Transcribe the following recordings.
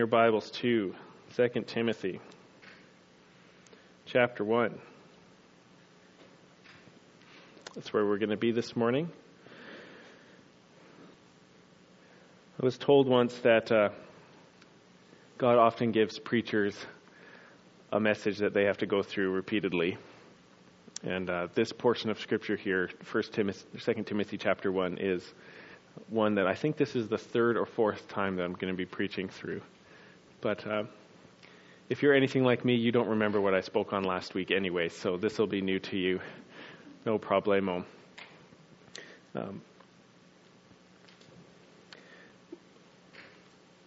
your Bibles to 2 Timothy chapter 1. That's where we're going to be this morning. I was told once that uh, God often gives preachers a message that they have to go through repeatedly. And uh, this portion of Scripture here, 1 Timothy, 2 Timothy chapter 1, is one that I think this is the third or fourth time that I'm going to be preaching through. But uh, if you're anything like me, you don't remember what I spoke on last week anyway, so this will be new to you. No problemo. Um,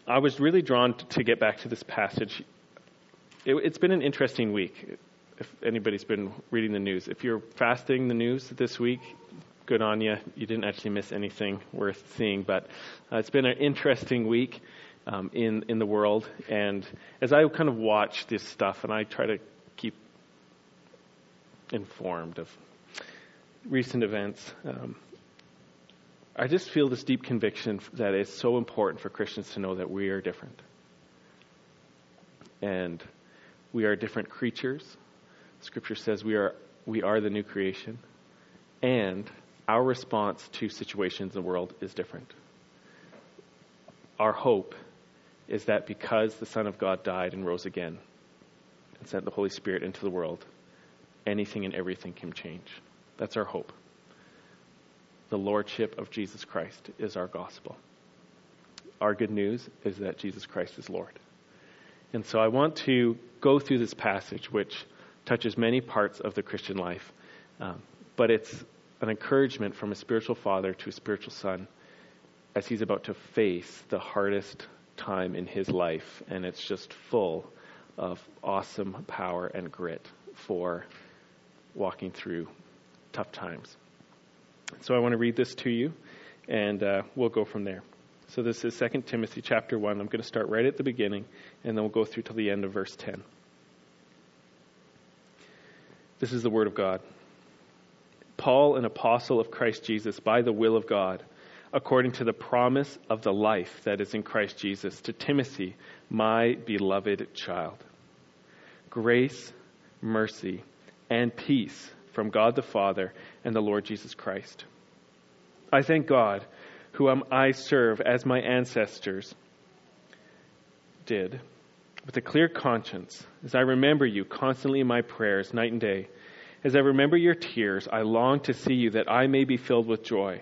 I was really drawn to get back to this passage. It, it's been an interesting week. If anybody's been reading the news, if you're fasting the news this week, good on you. You didn't actually miss anything worth seeing, but uh, it's been an interesting week um, in in the world. And as I kind of watch this stuff, and I try to keep informed of recent events, um, I just feel this deep conviction that it's so important for Christians to know that we are different, and we are different creatures. Scripture says we are we are the new creation, and our response to situations in the world is different. Our hope is that because the Son of God died and rose again and sent the Holy Spirit into the world, anything and everything can change. That's our hope. The Lordship of Jesus Christ is our gospel. Our good news is that Jesus Christ is Lord. And so I want to go through this passage, which touches many parts of the Christian life, um, but it's an encouragement from a spiritual father to a spiritual son as he's about to face the hardest time in his life, and it's just full of awesome power and grit for walking through tough times. So I want to read this to you, and uh, we'll go from there. So this is 2 Timothy chapter 1. I'm going to start right at the beginning, and then we'll go through till the end of verse 10. This is the Word of God. Paul, an apostle of Christ Jesus, by the will of God according to the promise of the life that is in Christ Jesus, to Timothy, my beloved child. Grace, mercy, and peace from God the Father and the Lord Jesus Christ. I thank God, whom I serve as my ancestors did, with a clear conscience, as I remember you constantly in my prayers, night and day. As I remember your tears, I long to see you that I may be filled with joy.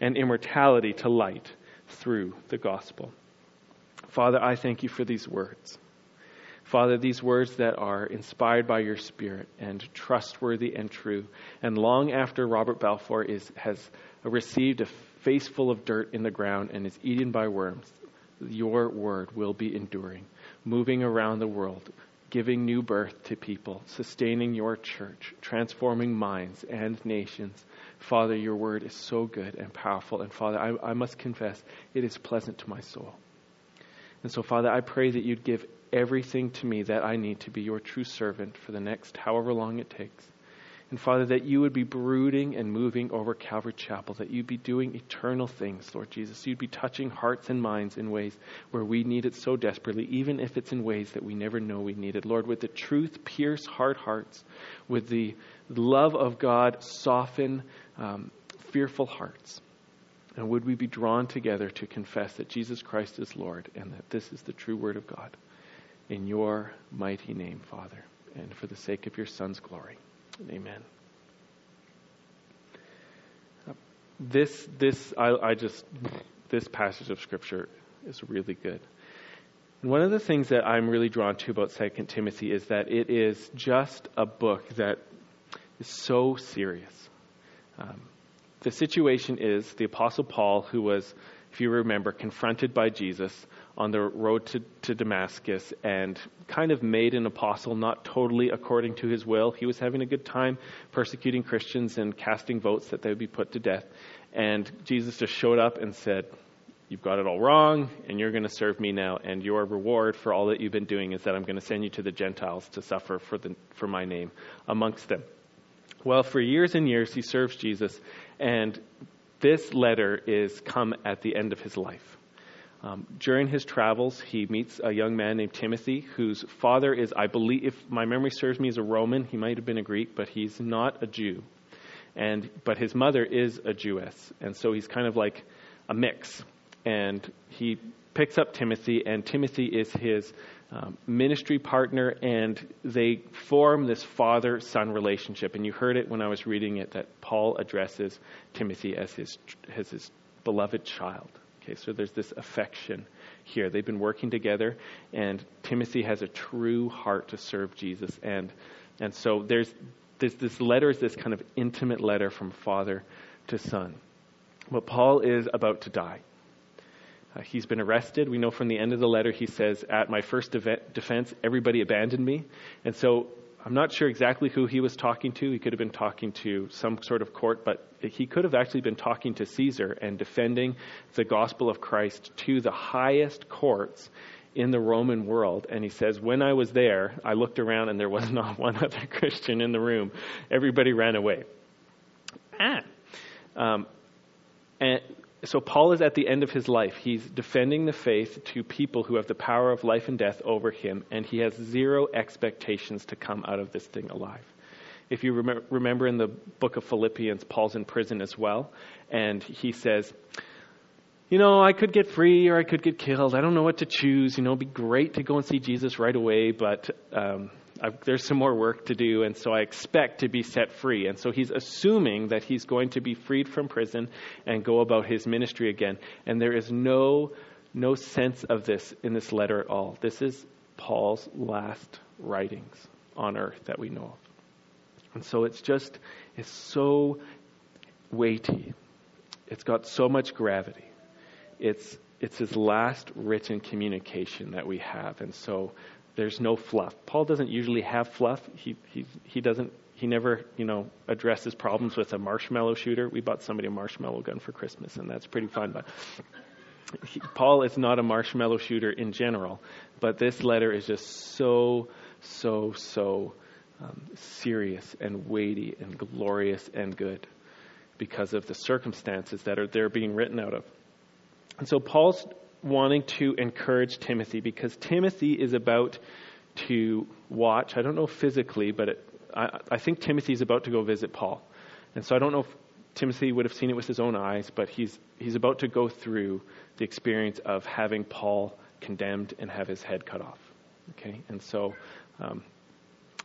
and immortality to light through the gospel. Father, I thank you for these words. Father, these words that are inspired by your Spirit and trustworthy and true. And long after Robert Balfour is, has received a face full of dirt in the ground and is eaten by worms, your word will be enduring, moving around the world, giving new birth to people, sustaining your church, transforming minds and nations, Father, your word is so good and powerful. And Father, I, I must confess, it is pleasant to my soul. And so, Father, I pray that you'd give everything to me that I need to be your true servant for the next however long it takes. And Father, that you would be brooding and moving over Calvary Chapel, that you'd be doing eternal things, Lord Jesus. You'd be touching hearts and minds in ways where we need it so desperately, even if it's in ways that we never know we need it. Lord, with the truth pierce hard hearts, with the love of God soften um, fearful hearts. And would we be drawn together to confess that Jesus Christ is Lord and that this is the true Word of God? In your mighty name, Father. and for the sake of your Son's glory. Amen. This, this, I, I just, this passage of Scripture is really good. One of the things that I'm really drawn to about Second Timothy is that it is just a book that is so serious. Um, the situation is the Apostle Paul, who was, if you remember, confronted by Jesus on the road to, to Damascus and kind of made an apostle, not totally according to his will. He was having a good time persecuting Christians and casting votes that they would be put to death. And Jesus just showed up and said, You've got it all wrong, and you're going to serve me now. And your reward for all that you've been doing is that I'm going to send you to the Gentiles to suffer for, the, for my name amongst them. Well, for years and years, he serves Jesus, and this letter is come at the end of his life. Um, during his travels, he meets a young man named Timothy, whose father is, I believe, if my memory serves me, is a Roman. He might have been a Greek, but he's not a Jew. And but his mother is a Jewess, and so he's kind of like a mix. And he picks up Timothy, and Timothy is his um, ministry partner, and they form this father son relationship. And you heard it when I was reading it that Paul addresses Timothy as his, as his beloved child. Okay, so there's this affection here. They've been working together, and Timothy has a true heart to serve Jesus. And, and so there's this, this letter is this kind of intimate letter from father to son. But Paul is about to die. Uh, he's been arrested. We know from the end of the letter he says, At my first defense, everybody abandoned me. And so I'm not sure exactly who he was talking to. He could have been talking to some sort of court, but he could have actually been talking to Caesar and defending the gospel of Christ to the highest courts in the Roman world. And he says, When I was there, I looked around and there was not one other Christian in the room. Everybody ran away. Ah. Um, and so Paul is at the end of his life. He's defending the faith to people who have the power of life and death over him, and he has zero expectations to come out of this thing alive. If you rem- remember in the book of Philippians, Paul's in prison as well, and he says, you know, I could get free or I could get killed. I don't know what to choose. You know, it'd be great to go and see Jesus right away, but um, I've, there's some more work to do, and so I expect to be set free. And so he's assuming that he's going to be freed from prison and go about his ministry again. And there is no no sense of this in this letter at all. This is Paul's last writings on earth that we know of. And so it's just it's so weighty. It's got so much gravity. It's it's his last written communication that we have. And so there's no fluff. Paul doesn't usually have fluff. He he he doesn't he never, you know, addresses problems with a marshmallow shooter. We bought somebody a marshmallow gun for Christmas and that's pretty fun, but he, Paul is not a marshmallow shooter in general, but this letter is just so so so um, serious and weighty and glorious and good because of the circumstances that are there being written out of. And so Paul's wanting to encourage Timothy because Timothy is about to watch. I don't know physically, but it, I, I think is about to go visit Paul. And so I don't know if Timothy would have seen it with his own eyes, but he's, he's about to go through the experience of having Paul condemned and have his head cut off. Okay? And so um,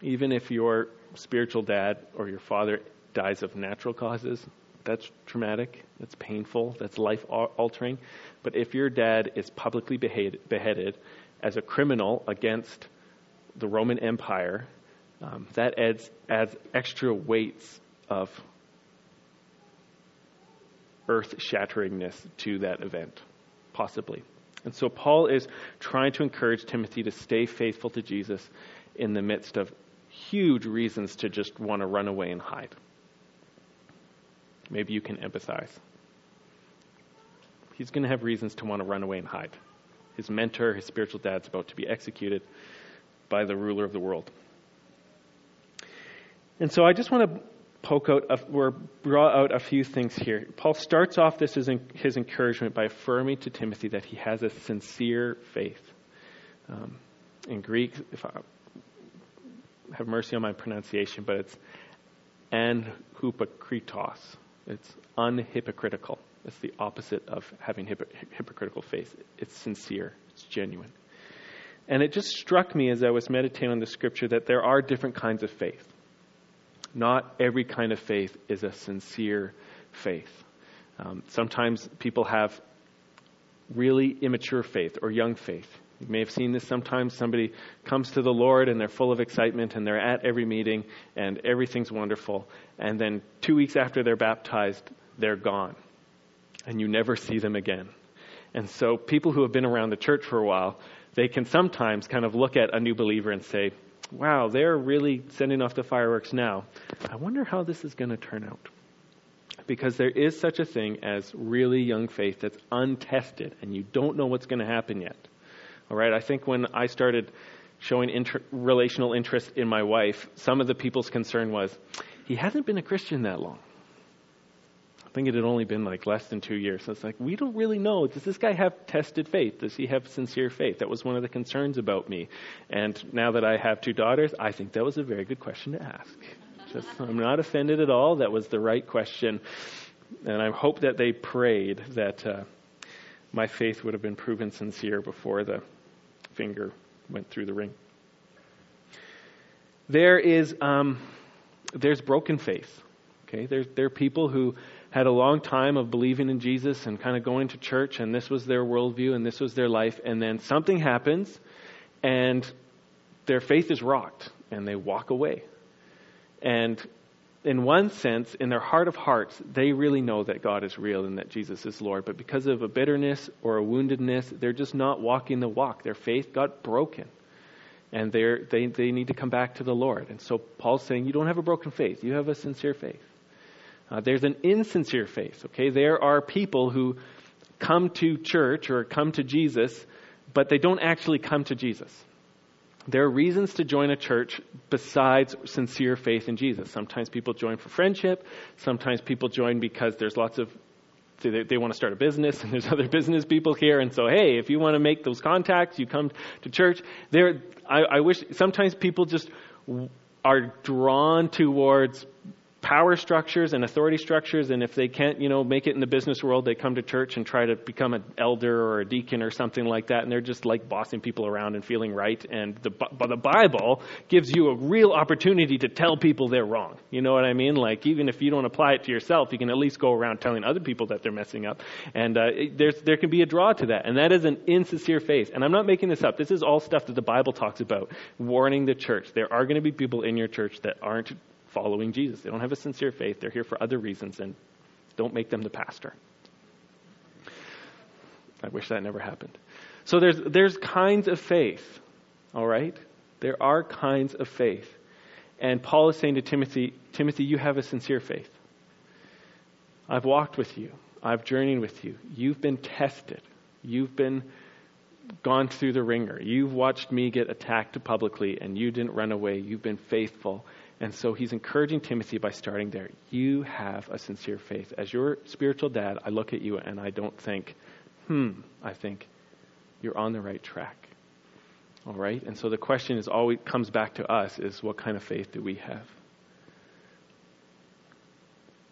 even if your spiritual dad or your father dies of natural causes, that's traumatic, that's painful, that's life altering. But if your dad is publicly beheaded, as a criminal against the Roman Empire, um, that adds, adds extra weights of earth shatteringness to that event, possibly. And so Paul is trying to encourage Timothy to stay faithful to Jesus in the midst of huge reasons to just want to run away and hide. Maybe you can empathize. He's going to have reasons to want to run away and hide. His mentor, his spiritual dad's about to be executed by the ruler of the world. And so I just want to poke out or draw out a few things here. Paul starts off this as his encouragement by affirming to Timothy that he has a sincere faith. Um, in Greek, if I have mercy on my pronunciation, but it's anhupakritos. It's unhypocritical. It's the opposite of having hypocritical faith. It's sincere. It's genuine. And it just struck me as I was meditating on the scripture that there are different kinds of faith. Not every kind of faith is a sincere faith. Um, sometimes people have really immature faith or young faith. You may have seen this sometimes. Somebody comes to the Lord and they're full of excitement and they're at every meeting and everything's wonderful. And then two weeks after they're baptized, they're gone. And you never see them again. And so people who have been around the church for a while, they can sometimes kind of look at a new believer and say, wow, they're really sending off the fireworks now. I wonder how this is going to turn out. Because there is such a thing as really young faith that's untested and you don't know what's going to happen yet. All right, I think when I started showing inter- relational interest in my wife, some of the people's concern was, he hasn't been a Christian that long. I think it had only been like less than two years. So it's like, we don't really know. Does this guy have tested faith? Does he have sincere faith? That was one of the concerns about me. And now that I have two daughters, I think that was a very good question to ask. Just, I'm not offended at all. That was the right question. And I hope that they prayed that uh, my faith would have been proven sincere before the finger went through the ring. There is um, there's broken faith. Okay, there there are people who had a long time of believing in Jesus and kind of going to church, and this was their worldview and this was their life, and then something happens, and their faith is rocked, and they walk away. And in one sense, in their heart of hearts, they really know that God is real and that Jesus is Lord. But because of a bitterness or a woundedness, they're just not walking the walk. Their faith got broken. And they they, they need to come back to the Lord. And so Paul's saying, You don't have a broken faith, you have a sincere faith. Uh, there's an insincere faith, okay? There are people who come to church or come to Jesus, but they don't actually come to Jesus there are reasons to join a church besides sincere faith in Jesus. Sometimes people join for friendship. Sometimes people join because there's lots of they, they want to start a business and there's other business people here and so hey if you want to make those contacts you come to church there I, I wish sometimes people just are drawn towards power structures and authority structures and if they can't you know make it in the business world they come to church and try to become an elder or a deacon or something like that and they're just like bossing people around and feeling right and the but the bible gives you a real opportunity to tell people they're wrong. You know what i mean? Like even if you don't apply it to yourself you can at least go around telling other people that they're messing up and uh, there's there can be a draw to that and that is an insincere faith. And i'm not making this up. This is all stuff that the bible talks about warning the church. There are going to be people in your church that aren't following Jesus. They don't have a sincere faith. They're here for other reasons, and don't make them the pastor. I wish that never happened. So there's there's kinds of faith, all right? There are kinds of faith. And Paul is saying to Timothy, Timothy, you have a sincere faith. I've walked with you. I've journeyed with you. You've been tested. You've been gone through the wringer. You've watched me get attacked publicly and you didn't run away. You've been faithful. And so he's encouraging Timothy by starting there. You have a sincere faith. As your spiritual dad, I look at you and I don't think, hmm, I think you're on the right track. All right? And so the question is always comes back to us is what kind of faith do we have?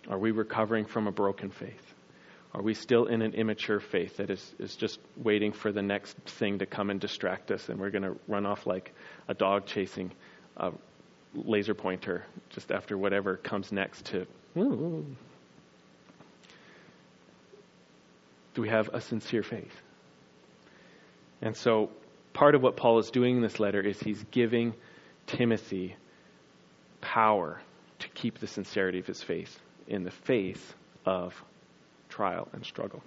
Are we recovering from a broken faith? Are we still in an immature faith that is, is just waiting for the next thing to come and distract us and we're going to run off like a dog chasing a laser pointer just after whatever comes next to. Ooh. Do we have a sincere faith? And so, part of what Paul is doing in this letter is he's giving Timothy power to keep the sincerity of his faith in the face of trial and struggle.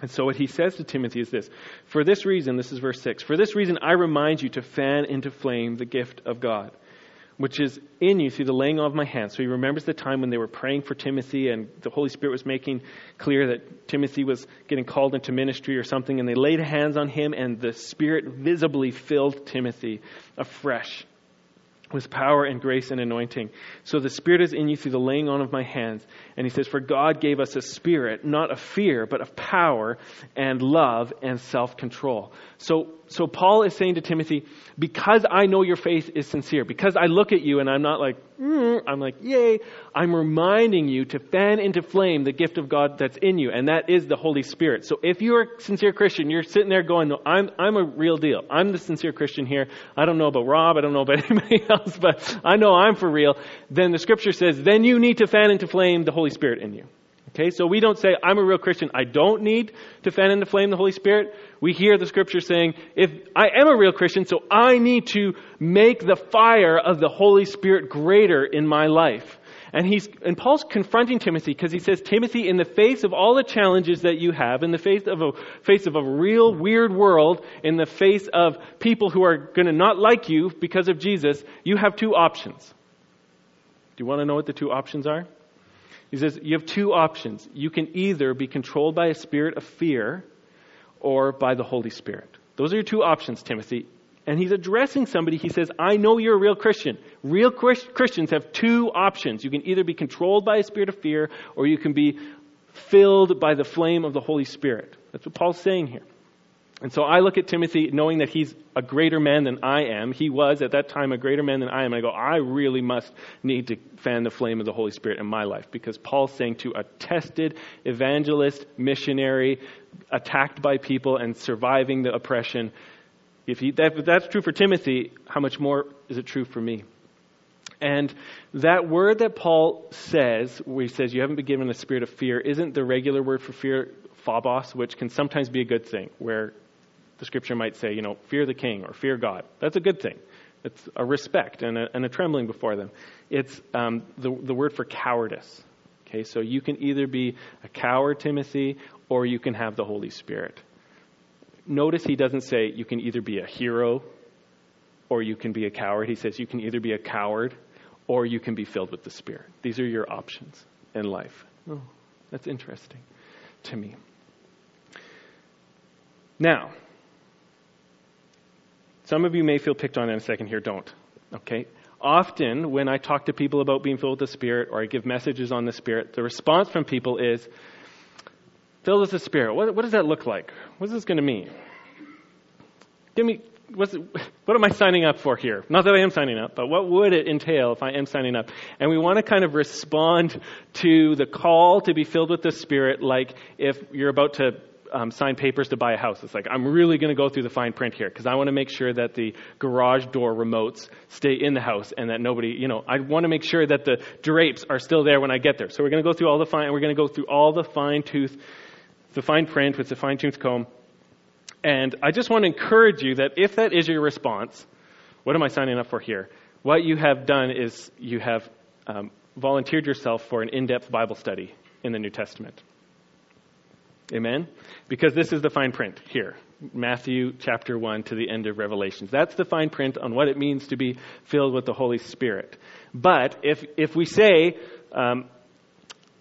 And so what he says to Timothy is this For this reason, this is verse 6, for this reason I remind you to fan into flame the gift of God which is in you through the laying on of my hands. So he remembers the time when they were praying for Timothy and the Holy Spirit was making clear that Timothy was getting called into ministry or something, and they laid hands on him, and the Spirit visibly filled Timothy afresh with power and grace and anointing. So the Spirit is in you through the laying on of my hands. And he says, For God gave us a spirit, not of fear, but of power and love and self control. So so Paul is saying to Timothy, because I know your faith is sincere, because I look at you and I'm not like, mm, I'm like, yay, I'm reminding you to fan into flame the gift of God that's in you, and that is the Holy Spirit. So if you're a sincere Christian, you're sitting there going, no, I'm, I'm a real deal. I'm the sincere Christian here. I don't know about Rob, I don't know about anybody else, but I know I'm for real. Then the scripture says, then you need to fan into flame the Holy Spirit in you. Okay, so we don't say, I'm a real Christian, I don't need to fan into flame the Holy Spirit. We hear the scripture saying, if I am a real Christian, so I need to make the fire of the Holy Spirit greater in my life. And he's, and Paul's confronting Timothy because he says, Timothy, in the face of all the challenges that you have, in the face of a, face of a real weird world, in the face of people who are going to not like you because of Jesus, you have two options. Do you want to know what the two options are? He says, You have two options. You can either be controlled by a spirit of fear or by the Holy Spirit. Those are your two options, Timothy. And he's addressing somebody. He says, I know you're a real Christian. Real Christians have two options. You can either be controlled by a spirit of fear or you can be filled by the flame of the Holy Spirit. That's what Paul's saying here. And so I look at Timothy knowing that he's a greater man than I am. He was at that time a greater man than I am. And I go, I really must need to fan the flame of the Holy Spirit in my life because Paul's saying to a tested evangelist, missionary, attacked by people and surviving the oppression, if, he, that, if that's true for Timothy, how much more is it true for me? And that word that Paul says, where he says you haven't been given a spirit of fear, isn't the regular word for fear, phobos, which can sometimes be a good thing, where the scripture might say, you know, fear the king or fear God. That's a good thing. It's a respect and a, and a trembling before them. It's um, the, the word for cowardice. Okay, so you can either be a coward, Timothy, or you can have the Holy Spirit. Notice he doesn't say you can either be a hero or you can be a coward. He says you can either be a coward or you can be filled with the Spirit. These are your options in life. Oh, that's interesting to me. Now, some of you may feel picked on in a second here, don't. Okay? Often, when I talk to people about being filled with the Spirit or I give messages on the Spirit, the response from people is, filled with the Spirit, what, what does that look like? What is this going to mean? Give me, what's, what am I signing up for here? Not that I am signing up, but what would it entail if I am signing up? And we want to kind of respond to the call to be filled with the Spirit like if you're about to um, sign papers to buy a house. It's like, I'm really going to go through the fine print here because I want to make sure that the garage door remotes stay in the house and that nobody, you know, I want to make sure that the drapes are still there when I get there. So we're going to go through all the fine, we're going to go through all the fine tooth, the fine print with the fine tooth comb. And I just want to encourage you that if that is your response, what am I signing up for here? What you have done is you have um, volunteered yourself for an in depth Bible study in the New Testament. Amen? Because this is the fine print here. Matthew chapter 1 to the end of Revelations. That's the fine print on what it means to be filled with the Holy Spirit. But if, if we say, um,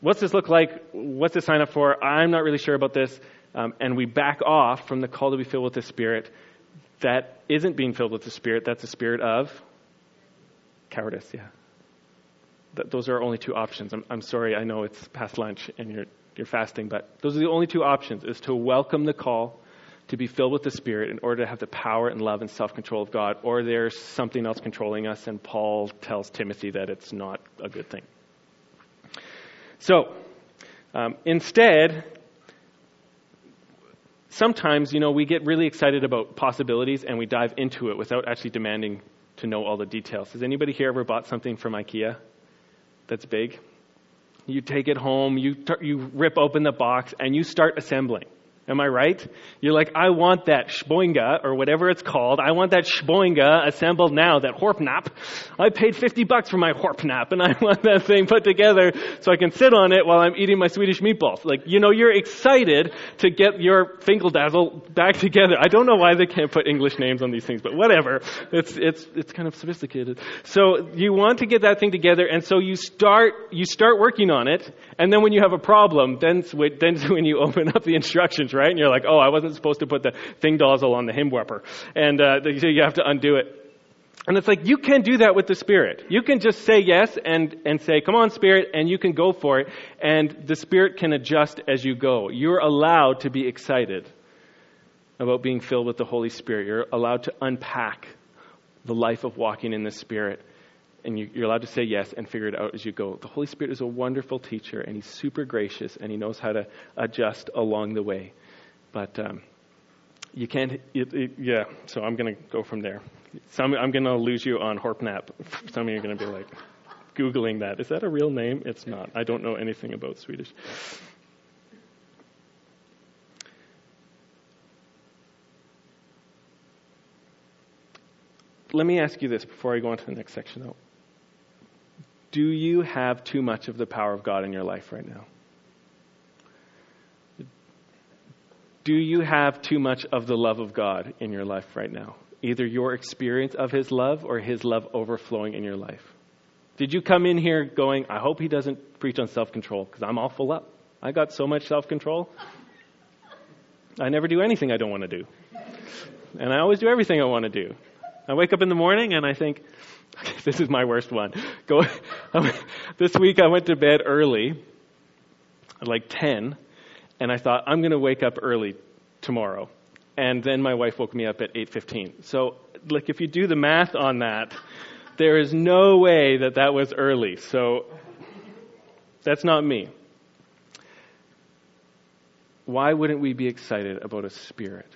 what's this look like? What's this sign up for? I'm not really sure about this. Um, and we back off from the call to be filled with the Spirit, that isn't being filled with the Spirit. That's a spirit of cowardice, yeah. Th- those are only two options. I'm, I'm sorry, I know it's past lunch and you're you're fasting, but those are the only two options is to welcome the call to be filled with the Spirit in order to have the power and love and self control of God, or there's something else controlling us, and Paul tells Timothy that it's not a good thing. So, um, instead, sometimes, you know, we get really excited about possibilities and we dive into it without actually demanding to know all the details. Has anybody here ever bought something from IKEA that's big? You take it home, you, you rip open the box, and you start assembling. Am I right? You're like, I want that shboinga, or whatever it's called. I want that shboinga assembled now, that horpnap. I paid 50 bucks for my horpnap, and I want that thing put together so I can sit on it while I'm eating my Swedish meatballs. Like, you know, you're excited to get your finkeldazzle back together. I don't know why they can't put English names on these things, but whatever. It's, it's, it's kind of sophisticated. So you want to get that thing together, and so you start, you start working on it, and then when you have a problem, then, then when you open up the instructions, right? And you're like, oh, I wasn't supposed to put the thing on the himwepper. And uh, so you have to undo it. And it's like, you can do that with the Spirit. You can just say yes and, and say, come on, Spirit, and you can go for it. And the Spirit can adjust as you go. You're allowed to be excited about being filled with the Holy Spirit. You're allowed to unpack the life of walking in the Spirit. And you, are allowed to say yes and figure it out as you go. The Holy Spirit is a wonderful teacher, and He's super gracious, and He knows how to adjust along the way. But um, you can't, it, it, yeah, so I'm going to go from there. Some, I'm going to lose you on Horpnap. Some of you are going to be like, Googling that. Is that a real name? It's not. I don't know anything about Swedish. Let me ask you this before I go on to the next section, though. Do you have too much of the power of God in your life right now? Do you have too much of the love of God in your life right now? Either your experience of His love or His love overflowing in your life. Did you come in here going, I hope he doesn't preach on self control because I'm all full up? I got so much self control. I never do anything I don't want to do. And I always do everything I want to do. I wake up in the morning and I think, this is my worst one. Go, this week I went to bed early, like 10, and I thought, I'm going to wake up early tomorrow. And then my wife woke me up at 8.15. So, like, if you do the math on that, there is no way that that was early. So that's not me. Why wouldn't we be excited about a spirit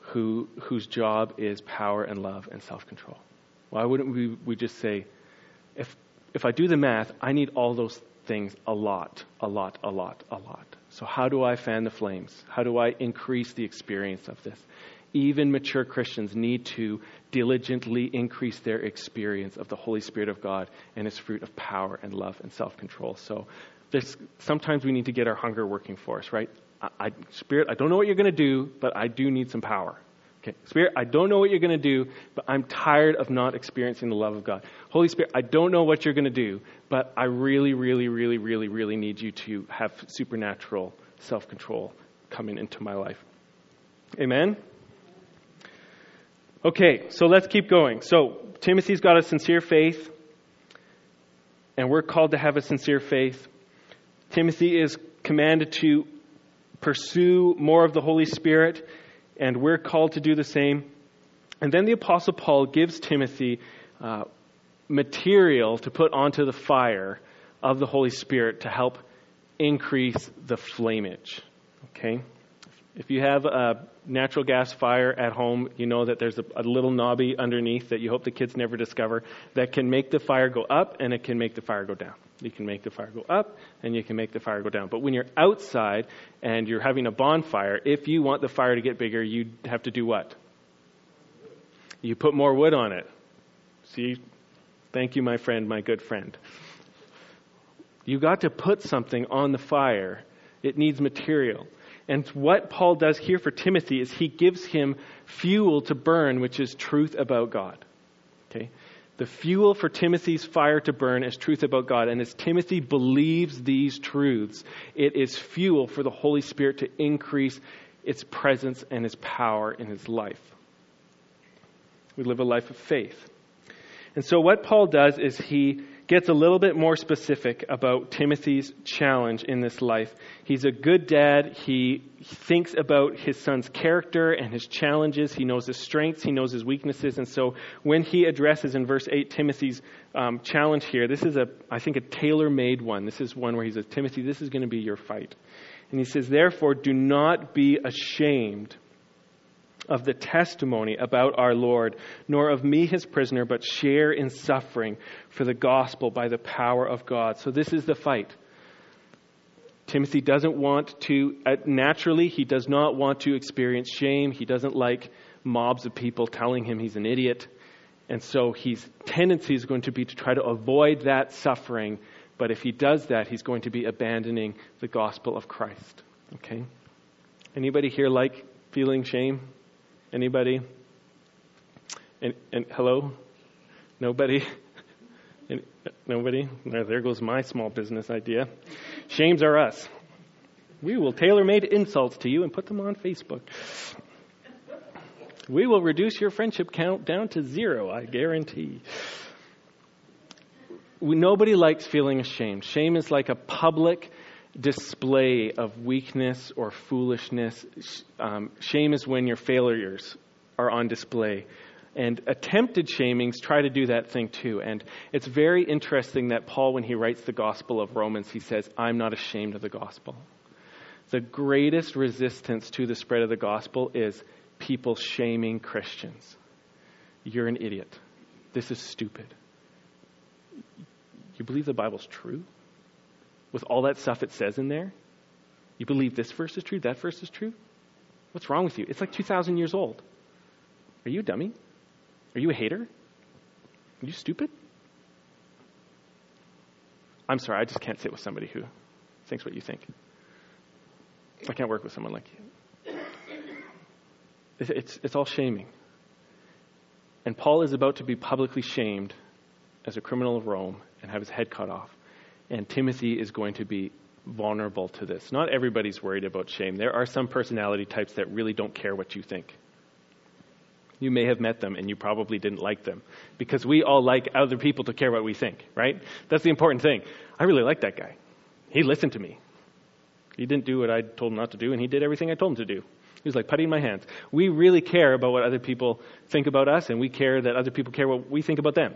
who, whose job is power and love and self control? Why wouldn't we, we just say, if, if I do the math, I need all those things a lot, a lot, a lot, a lot. So, how do I fan the flames? How do I increase the experience of this? even mature Christians need to diligently increase their experience of the Holy Spirit of God and His fruit of power and love and self control. So, sometimes we need to get our hunger working for us, right? I, I, Spirit, I don't know what you're going to do, but I do need some power. Okay, Spirit, I don't know what you're going to do, but I'm tired of not experiencing the love of God. Holy Spirit, I don't know what you're going to do, but I really, really, really, really, really need you to have supernatural self control coming into my life. Amen? Okay, so let's keep going. So, Timothy's got a sincere faith, and we're called to have a sincere faith. Timothy is commanded to pursue more of the Holy Spirit, and we're called to do the same. And then the Apostle Paul gives Timothy uh, material to put onto the fire of the Holy Spirit to help increase the flamage. Okay? If you have a natural gas fire at home, you know that there's a, a, little knobby underneath that you hope the kids never discover that can make the fire go up and it can make the fire go down. You can make the fire go up and you can make the fire go down. But when you're outside and you're having a bonfire, if you want the fire to get bigger, you have to do what? You put more wood on it. See? Thank you, my friend, my good friend. You got to put something on the fire. It needs material. And what Paul does here for Timothy is he gives him fuel to burn, which is truth about God. Okay? The fuel for Timothy's fire to burn is truth about God. And as Timothy believes these truths, it is fuel for the Holy Spirit to increase its presence and its power in his life. We live a life of faith. And so, what Paul does is he gets a little bit more specific about Timothy's challenge in this life. He's a good dad. He thinks about his son's character and his challenges. He knows his strengths, he knows his weaknesses. And so when he addresses in verse 8 Timothy's um, challenge here, this is, a, I think, a tailor made one. This is one where he says, Timothy, this is going to be your fight. And he says, Therefore, do not be ashamed of the testimony about our Lord, nor of me, his prisoner, but share in suffering for the gospel by the power of God. So, this is the fight. Timothy doesn't want to, uh, naturally, he does not want to experience shame. He doesn't like mobs of people telling him he's an idiot. And so his tendency is going to be to try to avoid that suffering. But if he does that, he's going to be abandoning the gospel of Christ. Okay? Anybody here like feeling shame? Anybody? And, and hello? Nobody? And, nobody? there goes my small business idea. Shames are us. We will tailor made insults to you and put them on Facebook. We will reduce your friendship count down to zero, I guarantee. We, nobody likes feeling ashamed. Shame is like a public display of weakness or foolishness. Um, shame is when your failures are on display. And attempted shamings try to do that thing too. And it's very interesting that Paul, when he writes the Gospel of Romans, he says, I'm not ashamed of the gospel. The greatest resistance to the spread of the gospel is people shaming Christians. You're an idiot. This is stupid. You believe the Bible's true? With all that stuff it says in there? You believe this verse is true, that verse is true? What's wrong with you? It's like 2,000 years old. Are you a dummy? Are you a hater? Are you stupid? I'm sorry, I just can't sit with somebody who thinks what you think. I can't work with someone like you. It's, it's, it's all shaming. And Paul is about to be publicly shamed as a criminal of Rome and have his head cut off. And Timothy is going to be vulnerable to this. Not everybody's worried about shame. There are some personality types that really don't care what you think. You may have met them and you probably didn't like them because we all like other people to care what we think, right? That's the important thing. I really like that guy. He listened to me. He didn't do what I told him not to do, and he did everything I told him to do. He was like putting my hands. We really care about what other people think about us, and we care that other people care what we think about them.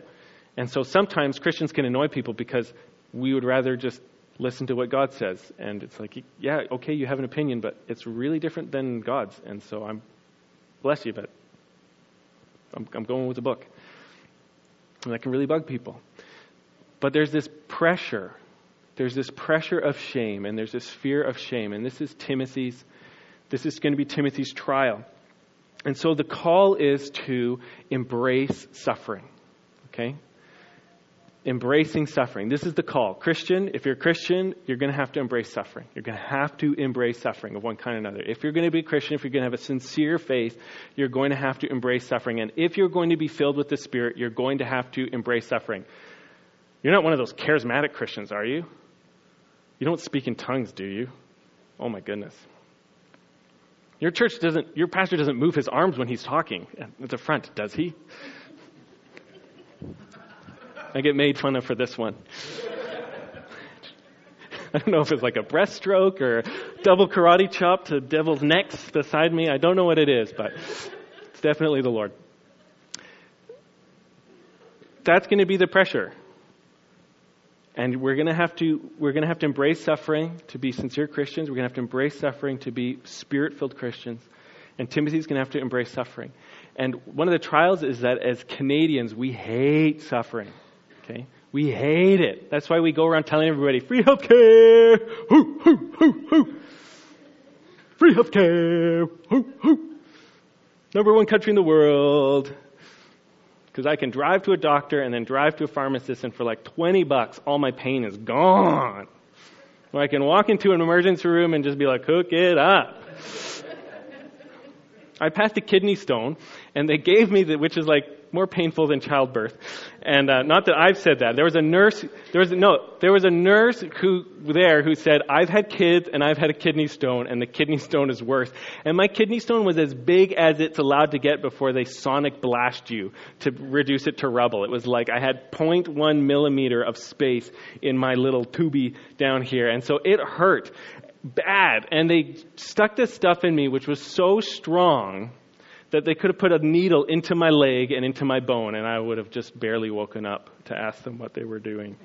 And so sometimes Christians can annoy people because we would rather just listen to what God says. And it's like, yeah, okay, you have an opinion, but it's really different than God's. And so I'm, bless you, but I'm, I'm going with the book. And that can really bug people. But there's this pressure. There's this pressure of shame, and there's this fear of shame. And this is Timothy's, this is going to be Timothy's trial. And so the call is to embrace suffering. Okay? Embracing suffering. This is the call. Christian, if you're a Christian, you're going to have to embrace suffering. You're going to have to embrace suffering of one kind or another. If you're going to be a Christian, if you're going to have a sincere faith, you're going to have to embrace suffering. And if you're going to be filled with the Spirit, you're going to have to embrace suffering. You're not one of those charismatic Christians, are you? You don't speak in tongues, do you? Oh my goodness. Your church doesn't, your pastor doesn't move his arms when he's talking at the front, does he? I get made fun of for this one. I don't know if it's like a breaststroke or double karate chop to devil's necks beside me. I don't know what it is, but it's definitely the Lord. That's going to be the pressure. And we're going to have to we're going to have to embrace suffering to be sincere Christians. We're going to have to embrace suffering to be spirit-filled Christians. And Timothy's going to have to embrace suffering. And one of the trials is that as Canadians, we hate suffering. Okay? We hate it. That's why we go around telling everybody, free healthcare! Hoo, hoo, hoo, hoo. Free healthcare! Hoo, hoo. Number one country in the world. Because I can drive to a doctor and then drive to a pharmacist, and for like 20 bucks, all my pain is gone. Or I can walk into an emergency room and just be like, hook it up. I passed a kidney stone, and they gave me the, which is like more painful than childbirth. And uh, not that I've said that. There was a nurse. There was no. There was a nurse who there who said, "I've had kids and I've had a kidney stone, and the kidney stone is worse." And my kidney stone was as big as it's allowed to get before they sonic blast you to reduce it to rubble. It was like I had 0.1 millimeter of space in my little tubey down here, and so it hurt bad. And they stuck this stuff in me, which was so strong that they could have put a needle into my leg and into my bone, and I would have just barely woken up to ask them what they were doing.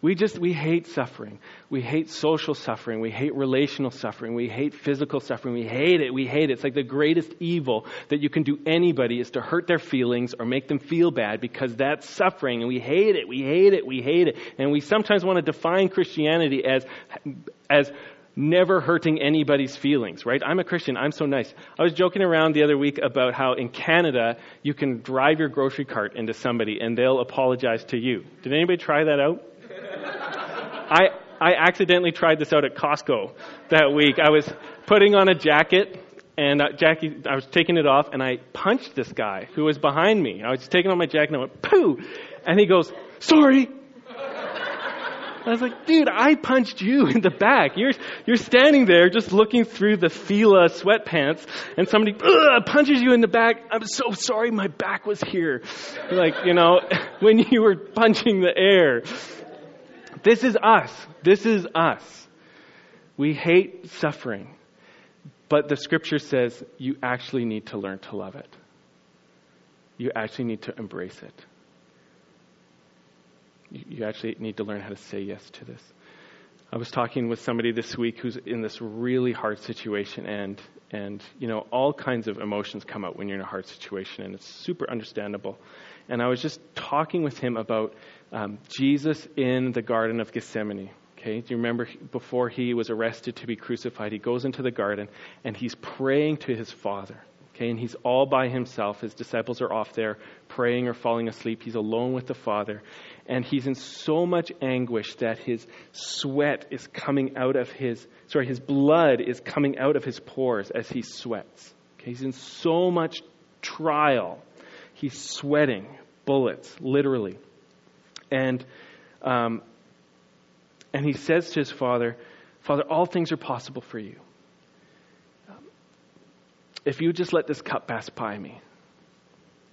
We just, we hate suffering. We hate social suffering. We hate relational suffering. We hate physical suffering. We hate it. We hate it. It's like the greatest evil that you can do anybody is to hurt their feelings or make them feel bad because that's suffering. And we hate it. We hate it. We hate it. And we sometimes want to define Christianity as, as never hurting anybody's feelings, right? I'm a Christian. I'm so nice. I was joking around the other week about how in Canada you can drive your grocery cart into somebody and they'll apologize to you. Did anybody try that out? I I accidentally tried this out at Costco that week. I was putting on a jacket and uh, Jackie, I was taking it off and I punched this guy who was behind me. I was taking off my jacket and I went, poo! And he goes, sorry. I was like, dude, I punched you in the back. You're, you're standing there just looking through the Fila sweatpants and somebody punches you in the back. I'm so sorry my back was here. Like, you know, when you were punching the air. This is us. This is us. We hate suffering. But the scripture says you actually need to learn to love it. You actually need to embrace it. You actually need to learn how to say yes to this. I was talking with somebody this week who's in this really hard situation, and and you know all kinds of emotions come out when you're in a hard situation, and it's super understandable. And I was just talking with him about um, Jesus in the Garden of Gethsemane. Okay, do you remember before he was arrested to be crucified, he goes into the garden and he's praying to his Father. Okay, and he's all by himself. His disciples are off there praying or falling asleep. He's alone with the Father. And he's in so much anguish that his sweat is coming out of his, sorry, his blood is coming out of his pores as he sweats. Okay, he's in so much trial. He's sweating bullets, literally. And, um, and he says to his father, Father, all things are possible for you if you just let this cup pass by me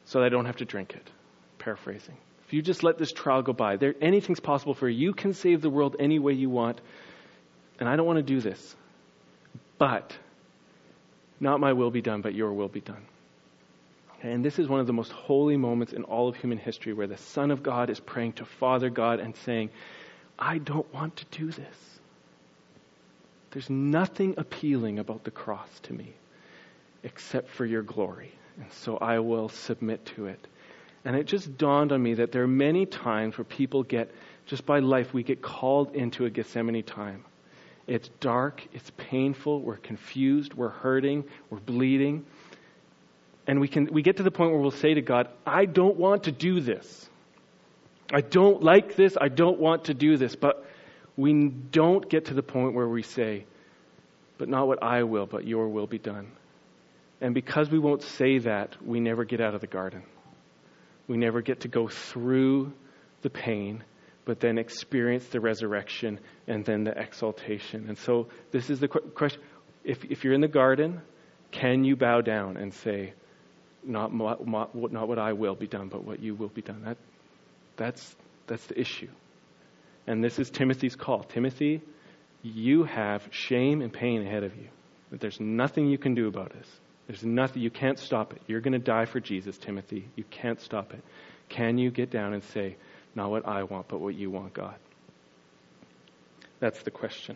so that I don't have to drink it. Paraphrasing. If you just let this trial go by, there anything's possible for you. You can save the world any way you want. And I don't want to do this. But not my will be done, but your will be done. And this is one of the most holy moments in all of human history where the Son of God is praying to Father God and saying, I don't want to do this. There's nothing appealing about the cross to me except for your glory. And so I will submit to it. And it just dawned on me that there are many times where people get, just by life, we get called into a Gethsemane time. It's dark, it's painful, we're confused, we're hurting, we're bleeding. And we, can, we get to the point where we'll say to God, I don't want to do this. I don't like this, I don't want to do this. But we don't get to the point where we say, But not what I will, but your will be done. And because we won't say that, we never get out of the garden. We never get to go through the pain, but then experience the resurrection and then the exaltation. And so, this is the question if, if you're in the garden, can you bow down and say, not, not, not what I will be done, but what you will be done? That, that's, that's the issue. And this is Timothy's call. Timothy, you have shame and pain ahead of you. There's nothing you can do about this. There's nothing, you can't stop it. You're going to die for Jesus, Timothy. You can't stop it. Can you get down and say, not what I want, but what you want, God? That's the question.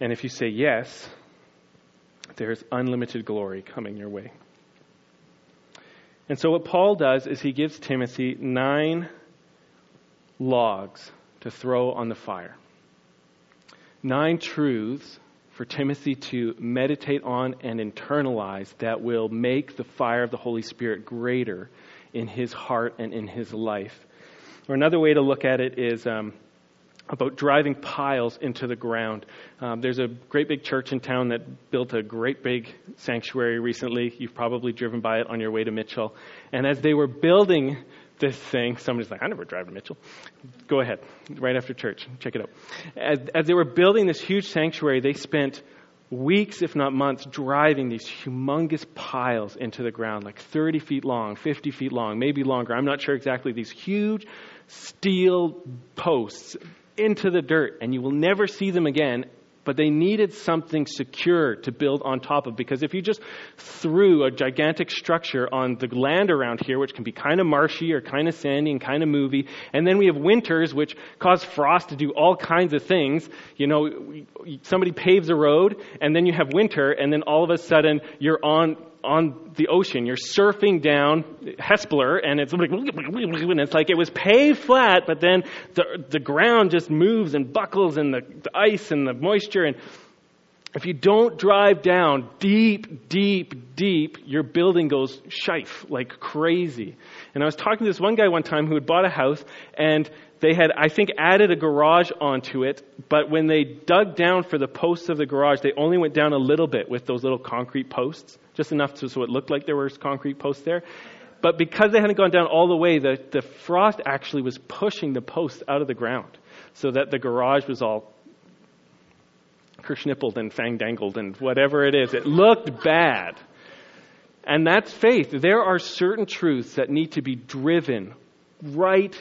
And if you say yes, there's unlimited glory coming your way. And so, what Paul does is he gives Timothy nine logs to throw on the fire. Nine truths for Timothy to meditate on and internalize that will make the fire of the Holy Spirit greater in his heart and in his life. Or another way to look at it is um, about driving piles into the ground. Um, there's a great big church in town that built a great big sanctuary recently. You've probably driven by it on your way to Mitchell. And as they were building this thing. Somebody's like, I never drive to Mitchell. Go ahead, right after church. Check it out. As, as they were building this huge sanctuary, they spent weeks, if not months, driving these humongous piles into the ground, like 30 feet long, 50 feet long, maybe longer. I'm not sure exactly. These huge steel posts into the dirt, and you will never see them again but they needed something secure to build on top of because if you just threw a gigantic structure on the land around here, which can be kind of marshy or kind of sandy and kind of movie, and then we have winters which cause frost to do all kinds of things, you know, somebody paves a road and then you have winter and then all of a sudden you're on on the ocean. You're surfing down Hespeler, and it's like, and it's like it was paved flat, but then the, the ground just moves and buckles, and the, the ice and the moisture. And if you don't drive down deep, deep, deep, your building goes shife like crazy. And I was talking to this one guy one time who had bought a house, and they had, I think, added a garage onto it, but when they dug down for the posts of the garage, they only went down a little bit with those little concrete posts, just enough to, so it looked like there was concrete posts there. But because they hadn't gone down all the way, the, the frost actually was pushing the posts out of the ground, so that the garage was all kerschnippled and fangdangled and whatever it is. It looked bad. And that's faith. There are certain truths that need to be driven right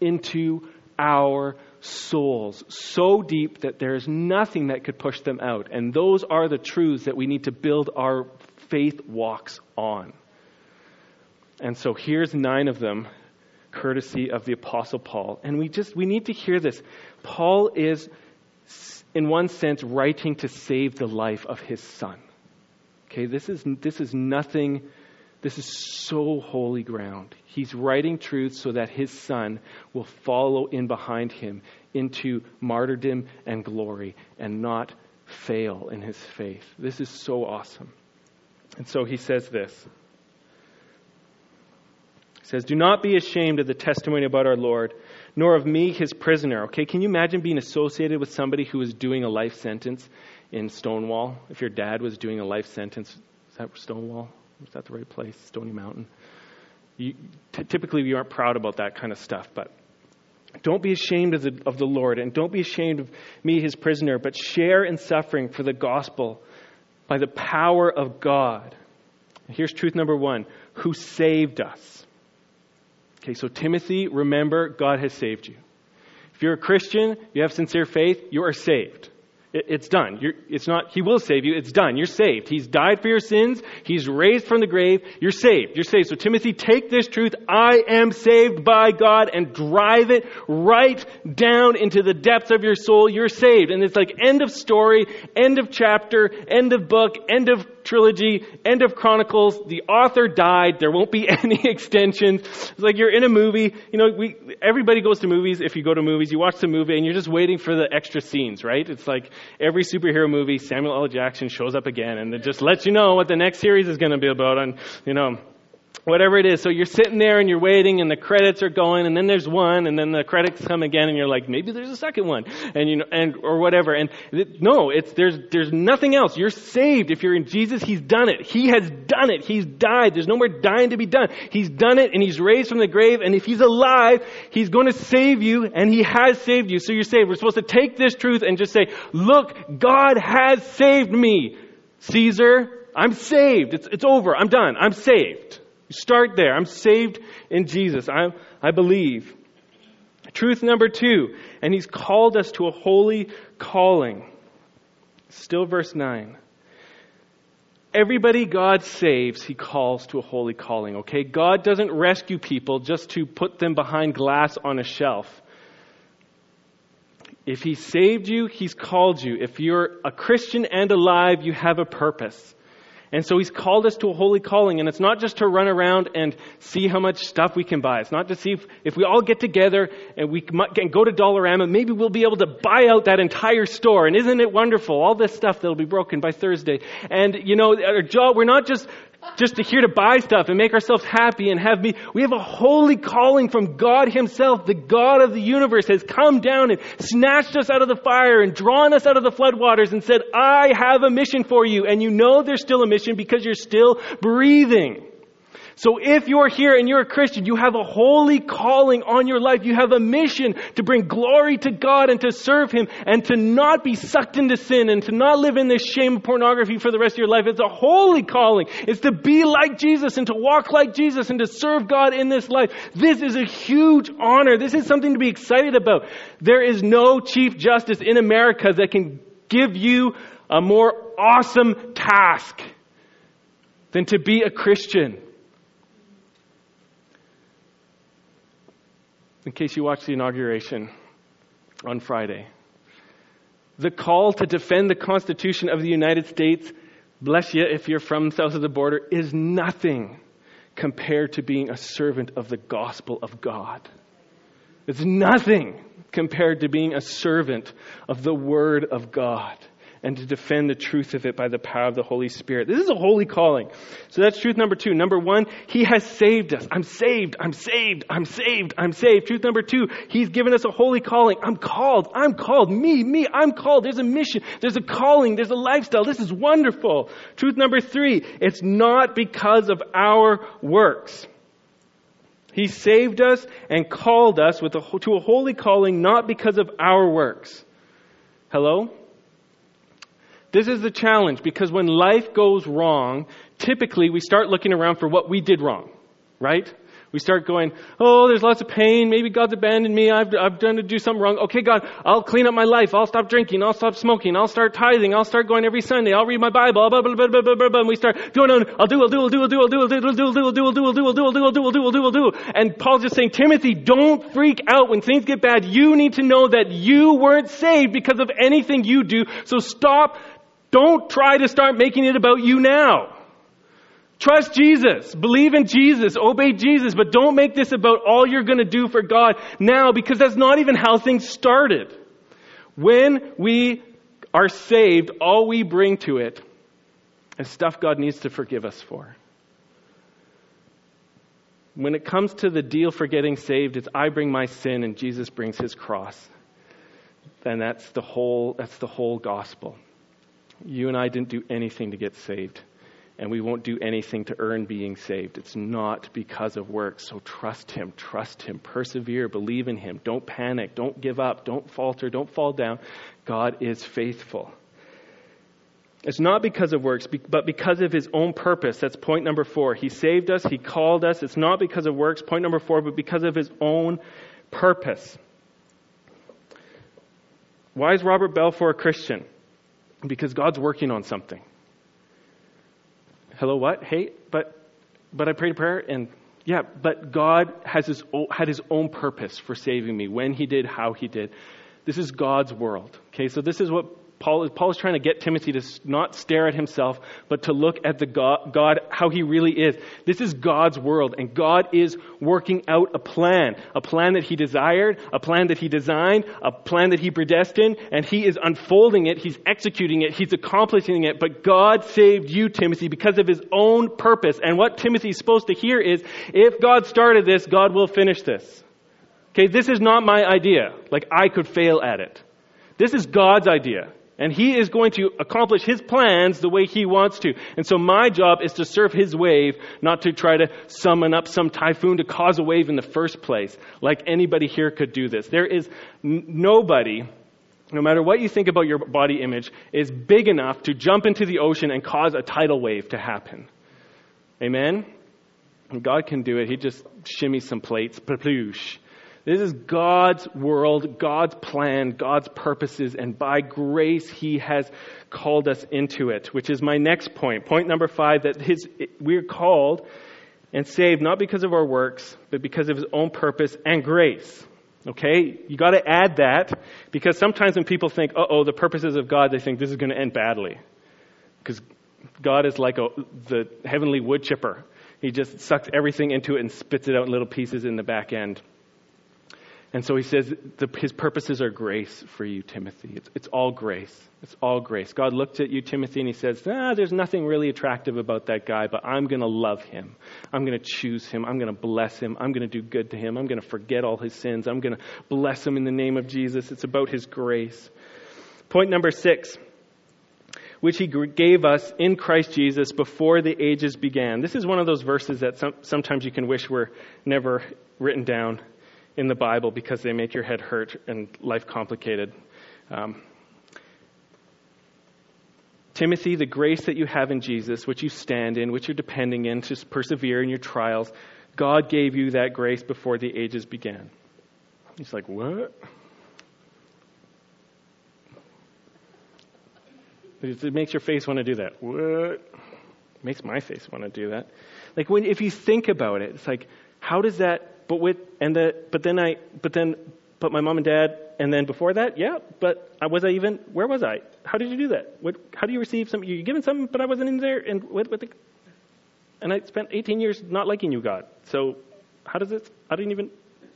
into our souls so deep that there is nothing that could push them out. And those are the truths that we need to build our faith walks on. And so here's nine of them, courtesy of the Apostle Paul. And we just, we need to hear this. Paul is, in one sense, writing to save the life of his son. Okay, this is, this is nothing, this is so holy ground. He's writing truth so that his son will follow in behind him into martyrdom and glory and not fail in his faith. This is so awesome. And so he says this. He says, Do not be ashamed of the testimony about our Lord, nor of me, his prisoner. Okay, can you imagine being associated with somebody who is doing a life sentence in Stonewall? If your dad was doing a life sentence, is that Stonewall? Is that the right place? Stony Mountain? You, t- typically, we aren't proud about that kind of stuff, but don't be ashamed of the, of the Lord, and don't be ashamed of me, his prisoner, but share in suffering for the gospel by the power of God. Here's truth number one who saved us. Okay, so Timothy, remember, God has saved you. If you're a Christian, you have sincere faith, you are saved. It's done. You're, it's not, he will save you. It's done. You're saved. He's died for your sins. He's raised from the grave. You're saved. You're saved. So Timothy, take this truth, I am saved by God, and drive it right down into the depths of your soul. You're saved. And it's like end of story, end of chapter, end of book, end of trilogy, end of Chronicles. The author died. There won't be any extensions. It's like you're in a movie. You know, we, everybody goes to movies. If you go to movies, you watch the movie and you're just waiting for the extra scenes, right? It's like every superhero movie, Samuel L. Jackson shows up again and it just lets you know what the next series is going to be about. And, you know, whatever it is. So you're sitting there and you're waiting and the credits are going and then there's one and then the credits come again and you're like, maybe there's a second one and you know, and, or whatever. And it, no, it's, there's, there's nothing else. You're saved. If you're in Jesus, He's done it. He has done it. He's died. There's no more dying to be done. He's done it and He's raised from the grave and if He's alive, He's going to save you and He has saved you. So you're saved. We're supposed to take this truth and just say, look, God has saved me. Caesar, I'm saved. It's, it's over. I'm done. I'm saved. Start there. I'm saved in Jesus. I, I believe. Truth number two, and he's called us to a holy calling. Still verse 9. Everybody God saves, he calls to a holy calling, okay? God doesn't rescue people just to put them behind glass on a shelf. If he saved you, he's called you. If you're a Christian and alive, you have a purpose. And so he's called us to a holy calling, and it's not just to run around and see how much stuff we can buy. It's not to see if, if we all get together and we can go to Dollarama, maybe we'll be able to buy out that entire store. And isn't it wonderful? All this stuff that'll be broken by Thursday. And, you know, our job, we're not just just to here to buy stuff and make ourselves happy and have me. We have a holy calling from God Himself. The God of the universe has come down and snatched us out of the fire and drawn us out of the floodwaters and said, I have a mission for you. And you know there's still a mission because you're still breathing. So if you're here and you're a Christian, you have a holy calling on your life. You have a mission to bring glory to God and to serve Him and to not be sucked into sin and to not live in this shame of pornography for the rest of your life. It's a holy calling. It's to be like Jesus and to walk like Jesus and to serve God in this life. This is a huge honor. This is something to be excited about. There is no Chief Justice in America that can give you a more awesome task than to be a Christian. In case you watched the inauguration on Friday. The call to defend the Constitution of the United States, bless you if you're from south of the border, is nothing compared to being a servant of the gospel of God. It's nothing compared to being a servant of the Word of God and to defend the truth of it by the power of the Holy Spirit. This is a holy calling. So that's truth number two. Number one, He has saved us. I'm saved. I'm saved. I'm saved. I'm saved. Truth number two, He's given us a holy calling. I'm called. I'm called. Me, me, I'm called. There's a mission. There's a calling. There's a lifestyle. This is wonderful. Truth number three, it's not because of our works. He saved us and called us with a, to a holy calling not because of our works. Hello? This is the challenge because when life goes wrong, typically we start looking around for what we did wrong, right? We start going, oh, there's lots of pain. Maybe God's abandoned me. I've, I've done to do something wrong. Okay, God, I'll clean up my life. I'll stop drinking. I'll stop smoking. I'll start tithing. I'll start going every Sunday. I'll read my Bible. Blah, blah, blah, blah, blah, blah, blah. And we start doing, I'll do, I'll do, I'll do, I'll do, I'll do, I'll do, I'll do, I'll do, I'll do, I'll do, I'll do, I'll do, I'll do, I'll do, I'll do, I'll do, I'll do. And Paul's just saying, Timothy, don't freak out when things get bad. You need to know that you weren't saved because of anything you do. So stop. Don't try to start making it about you now. Trust Jesus. Believe in Jesus. Obey Jesus. But don't make this about all you're going to do for God now because that's not even how things started. When we are saved, all we bring to it is stuff God needs to forgive us for. When it comes to the deal for getting saved, it's I bring my sin and Jesus brings his cross. And that's the whole, that's the whole gospel. You and I didn't do anything to get saved and we won't do anything to earn being saved. It's not because of works. So trust Him, trust Him, persevere, believe in Him. Don't panic, don't give up, don't falter, don't fall down. God is faithful. It's not because of works, but because of His own purpose. That's point number four. He saved us, He called us. It's not because of works, point number four, but because of His own purpose. Why is Robert Balfour a Christian? Because God's working on something hello, what? Hey, but, but I prayed a prayer and yeah, but God has his had his own purpose for saving me, when he did, how he did. This is God's world. Okay, so this is what Paul is, Paul is trying to get Timothy to not stare at himself, but to look at the God, God, how he really is. This is God's world, and God is working out a plan. A plan that he desired, a plan that he designed, a plan that he predestined, and he is unfolding it, he's executing it, he's accomplishing it. But God saved you, Timothy, because of his own purpose. And what Timothy's supposed to hear is, if God started this, God will finish this. Okay, this is not my idea. Like, I could fail at it. This is God's idea. And he is going to accomplish his plans the way he wants to. And so my job is to surf his wave, not to try to summon up some typhoon to cause a wave in the first place, like anybody here could do this. There is n- nobody, no matter what you think about your body image, is big enough to jump into the ocean and cause a tidal wave to happen. Amen? And God can do it. He just shimmies some plates, ploosh, this is God's world, God's plan, God's purposes, and by grace He has called us into it, which is my next point. Point number five that his, we're called and saved not because of our works, but because of His own purpose and grace. Okay? You got to add that because sometimes when people think, uh oh, the purposes of God, they think this is going to end badly. Because God is like a, the heavenly wood chipper. He just sucks everything into it and spits it out in little pieces in the back end. And so he says the, his purposes are grace for you, Timothy. It's, it's, all grace. It's all grace. God looked at you, Timothy, and he says, ah, there's nothing really attractive about that guy, but I'm going to love him. I'm going to choose him. I'm going to bless him. I'm going to do good to him. I'm going to forget all his sins. I'm going to bless him in the name of Jesus. It's about his grace. Point number six which he gave us in Christ Jesus before the ages began. This is one of those verses that some, sometimes you can wish were never written down in the Bible because they make your head hurt and life complicated. Um, Timothy, the grace that you have in Jesus, which you stand in, which you're depending in to persevere in your trials, God gave you that grace before the ages began. He's like, what? It makes your face want to do that. What? Makes my face want to do that. Like when, if you think about it, it's like, how does that but with and the but then I but then but my mom and dad and then before that, yeah, but I was I even where was I? How did you do that? What how do you receive something? You're given something, but I wasn't in there, and what, what the, and I spent 18 years not liking you, God. So how does it? I didn't even.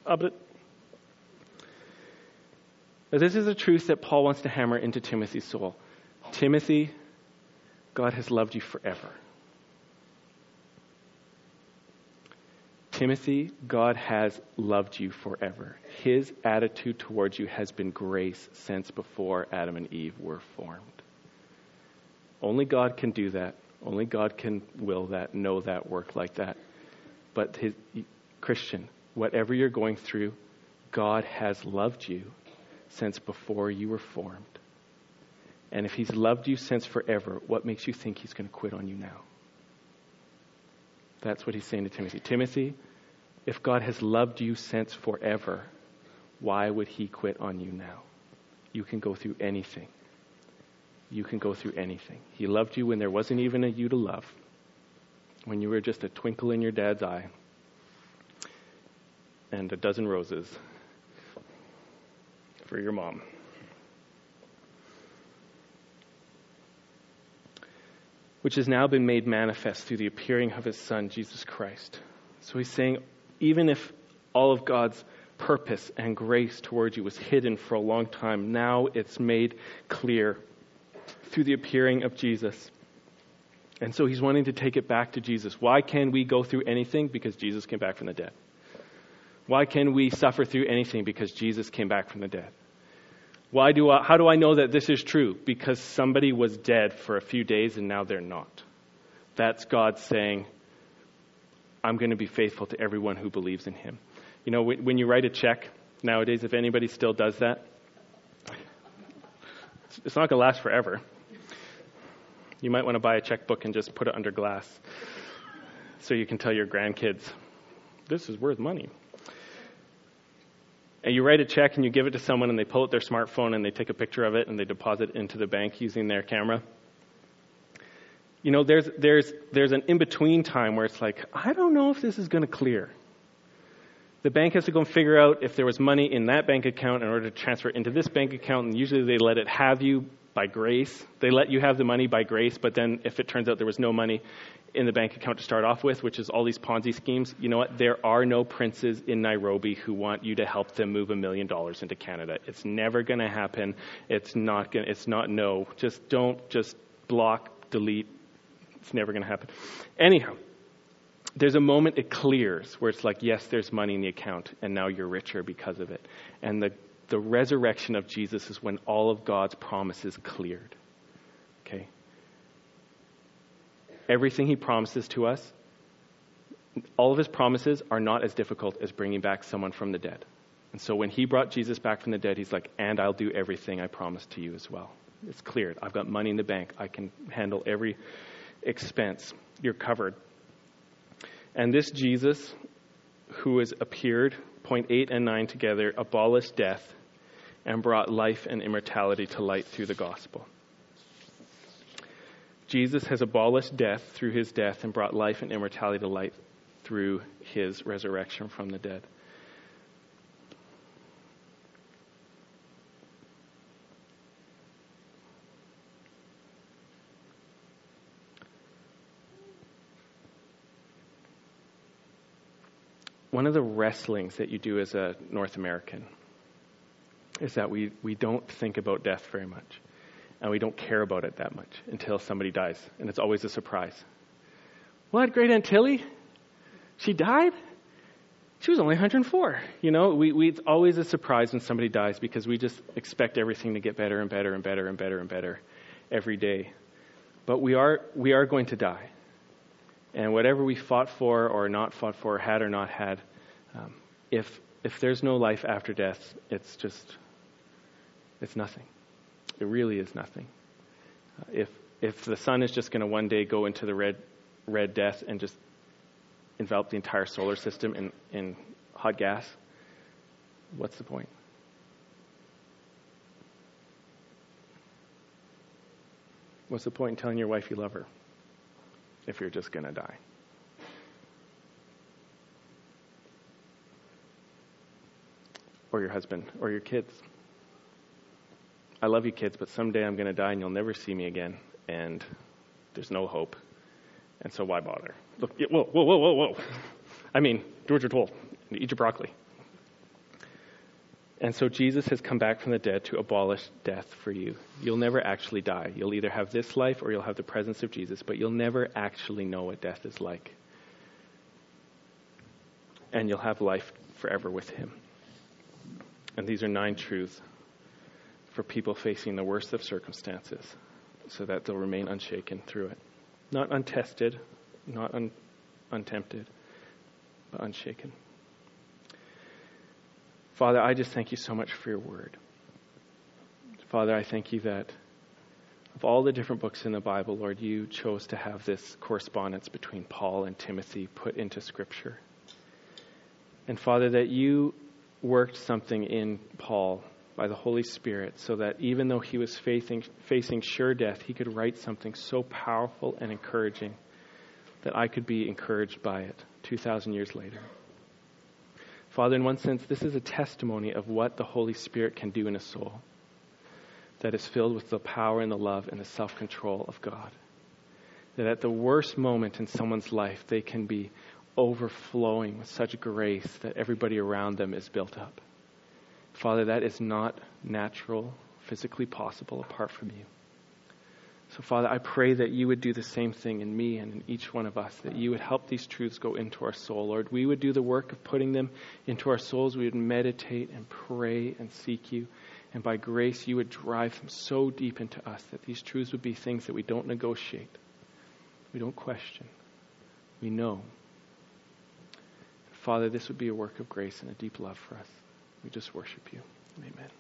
Uh, but, this is a truth that Paul wants to hammer into Timothy's soul. Timothy, God has loved you forever. Timothy, God has loved you forever. His attitude towards you has been grace since before Adam and Eve were formed. Only God can do that. Only God can will that, know that, work like that. But his, Christian, whatever you're going through, God has loved you since before you were formed. And if He's loved you since forever, what makes you think He's going to quit on you now? That's what He's saying to Timothy. Timothy, If God has loved you since forever, why would he quit on you now? You can go through anything. You can go through anything. He loved you when there wasn't even a you to love, when you were just a twinkle in your dad's eye and a dozen roses for your mom. Which has now been made manifest through the appearing of his Son, Jesus Christ. So he's saying, even if all of God's purpose and grace towards you was hidden for a long time, now it's made clear through the appearing of Jesus. And so he's wanting to take it back to Jesus. Why can we go through anything? Because Jesus came back from the dead. Why can we suffer through anything? Because Jesus came back from the dead. Why do I, how do I know that this is true? Because somebody was dead for a few days and now they're not. That's God saying, I'm going to be faithful to everyone who believes in him. You know, when you write a check nowadays, if anybody still does that, it's not going to last forever. You might want to buy a checkbook and just put it under glass so you can tell your grandkids, this is worth money. And you write a check and you give it to someone and they pull out their smartphone and they take a picture of it and they deposit it into the bank using their camera. You know, there's, there's, there's an in between time where it's like, I don't know if this is going to clear. The bank has to go and figure out if there was money in that bank account in order to transfer it into this bank account, and usually they let it have you by grace. They let you have the money by grace, but then if it turns out there was no money in the bank account to start off with, which is all these Ponzi schemes, you know what? There are no princes in Nairobi who want you to help them move a million dollars into Canada. It's never going to happen. It's not going. It's not no. Just don't. Just block, delete. It's never going to happen. Anyhow, there's a moment it clears where it's like, yes, there's money in the account, and now you're richer because of it. And the the resurrection of Jesus is when all of God's promises cleared. Okay? Everything he promises to us, all of his promises are not as difficult as bringing back someone from the dead. And so when he brought Jesus back from the dead, he's like, and I'll do everything I promised to you as well. It's cleared. I've got money in the bank. I can handle every expense. You're covered. And this Jesus, who has appeared, point 8 and 9 together, abolished death and brought life and immortality to light through the gospel. Jesus has abolished death through his death and brought life and immortality to light through his resurrection from the dead. One of the wrestlings that you do as a North American is that we, we don't think about death very much. And we don't care about it that much until somebody dies. And it's always a surprise. What, great Aunt Tilly? She died? She was only 104. You know, we, we, it's always a surprise when somebody dies because we just expect everything to get better and better and better and better and better every day. But we are, we are going to die. And whatever we fought for or not fought for, had or not had, um, if, if there's no life after death, it's just it's nothing. It really is nothing. Uh, if if the sun is just going to one day go into the red red death and just envelop the entire solar system in, in hot gas, what's the point? What's the point in telling your wife you love her if you're just going to die? Or your husband, or your kids. I love you kids, but someday I'm going to die and you'll never see me again, and there's no hope. And so why bother? Look, whoa, whoa, whoa, whoa, whoa. I mean, do what you're told. Eat your broccoli. And so Jesus has come back from the dead to abolish death for you. You'll never actually die. You'll either have this life or you'll have the presence of Jesus, but you'll never actually know what death is like. And you'll have life forever with him. And these are nine truths for people facing the worst of circumstances so that they'll remain unshaken through it. Not untested, not un- untempted, but unshaken. Father, I just thank you so much for your word. Father, I thank you that of all the different books in the Bible, Lord, you chose to have this correspondence between Paul and Timothy put into Scripture. And Father, that you worked something in Paul by the Holy Spirit so that even though he was facing, facing sure death, he could write something so powerful and encouraging that I could be encouraged by it 2,000 years later. Father, in one sense, this is a testimony of what the Holy Spirit can do in a soul that is filled with the power and the love and the self control of God. That at the worst moment in someone's life, they can be overflowing with such grace that everybody around them is built up. Father, that is not natural, physically possible apart from you. So, Father, I pray that you would do the same thing in me and in each one of us, that you would help these truths go into our soul. Lord, we would do the work of putting them into our souls. We would meditate and pray and seek you. And by grace, you would drive them so deep into us that these truths would be things that we don't negotiate, we don't question, we know. Father, this would be a work of grace and a deep love for us. We just worship you. Amen.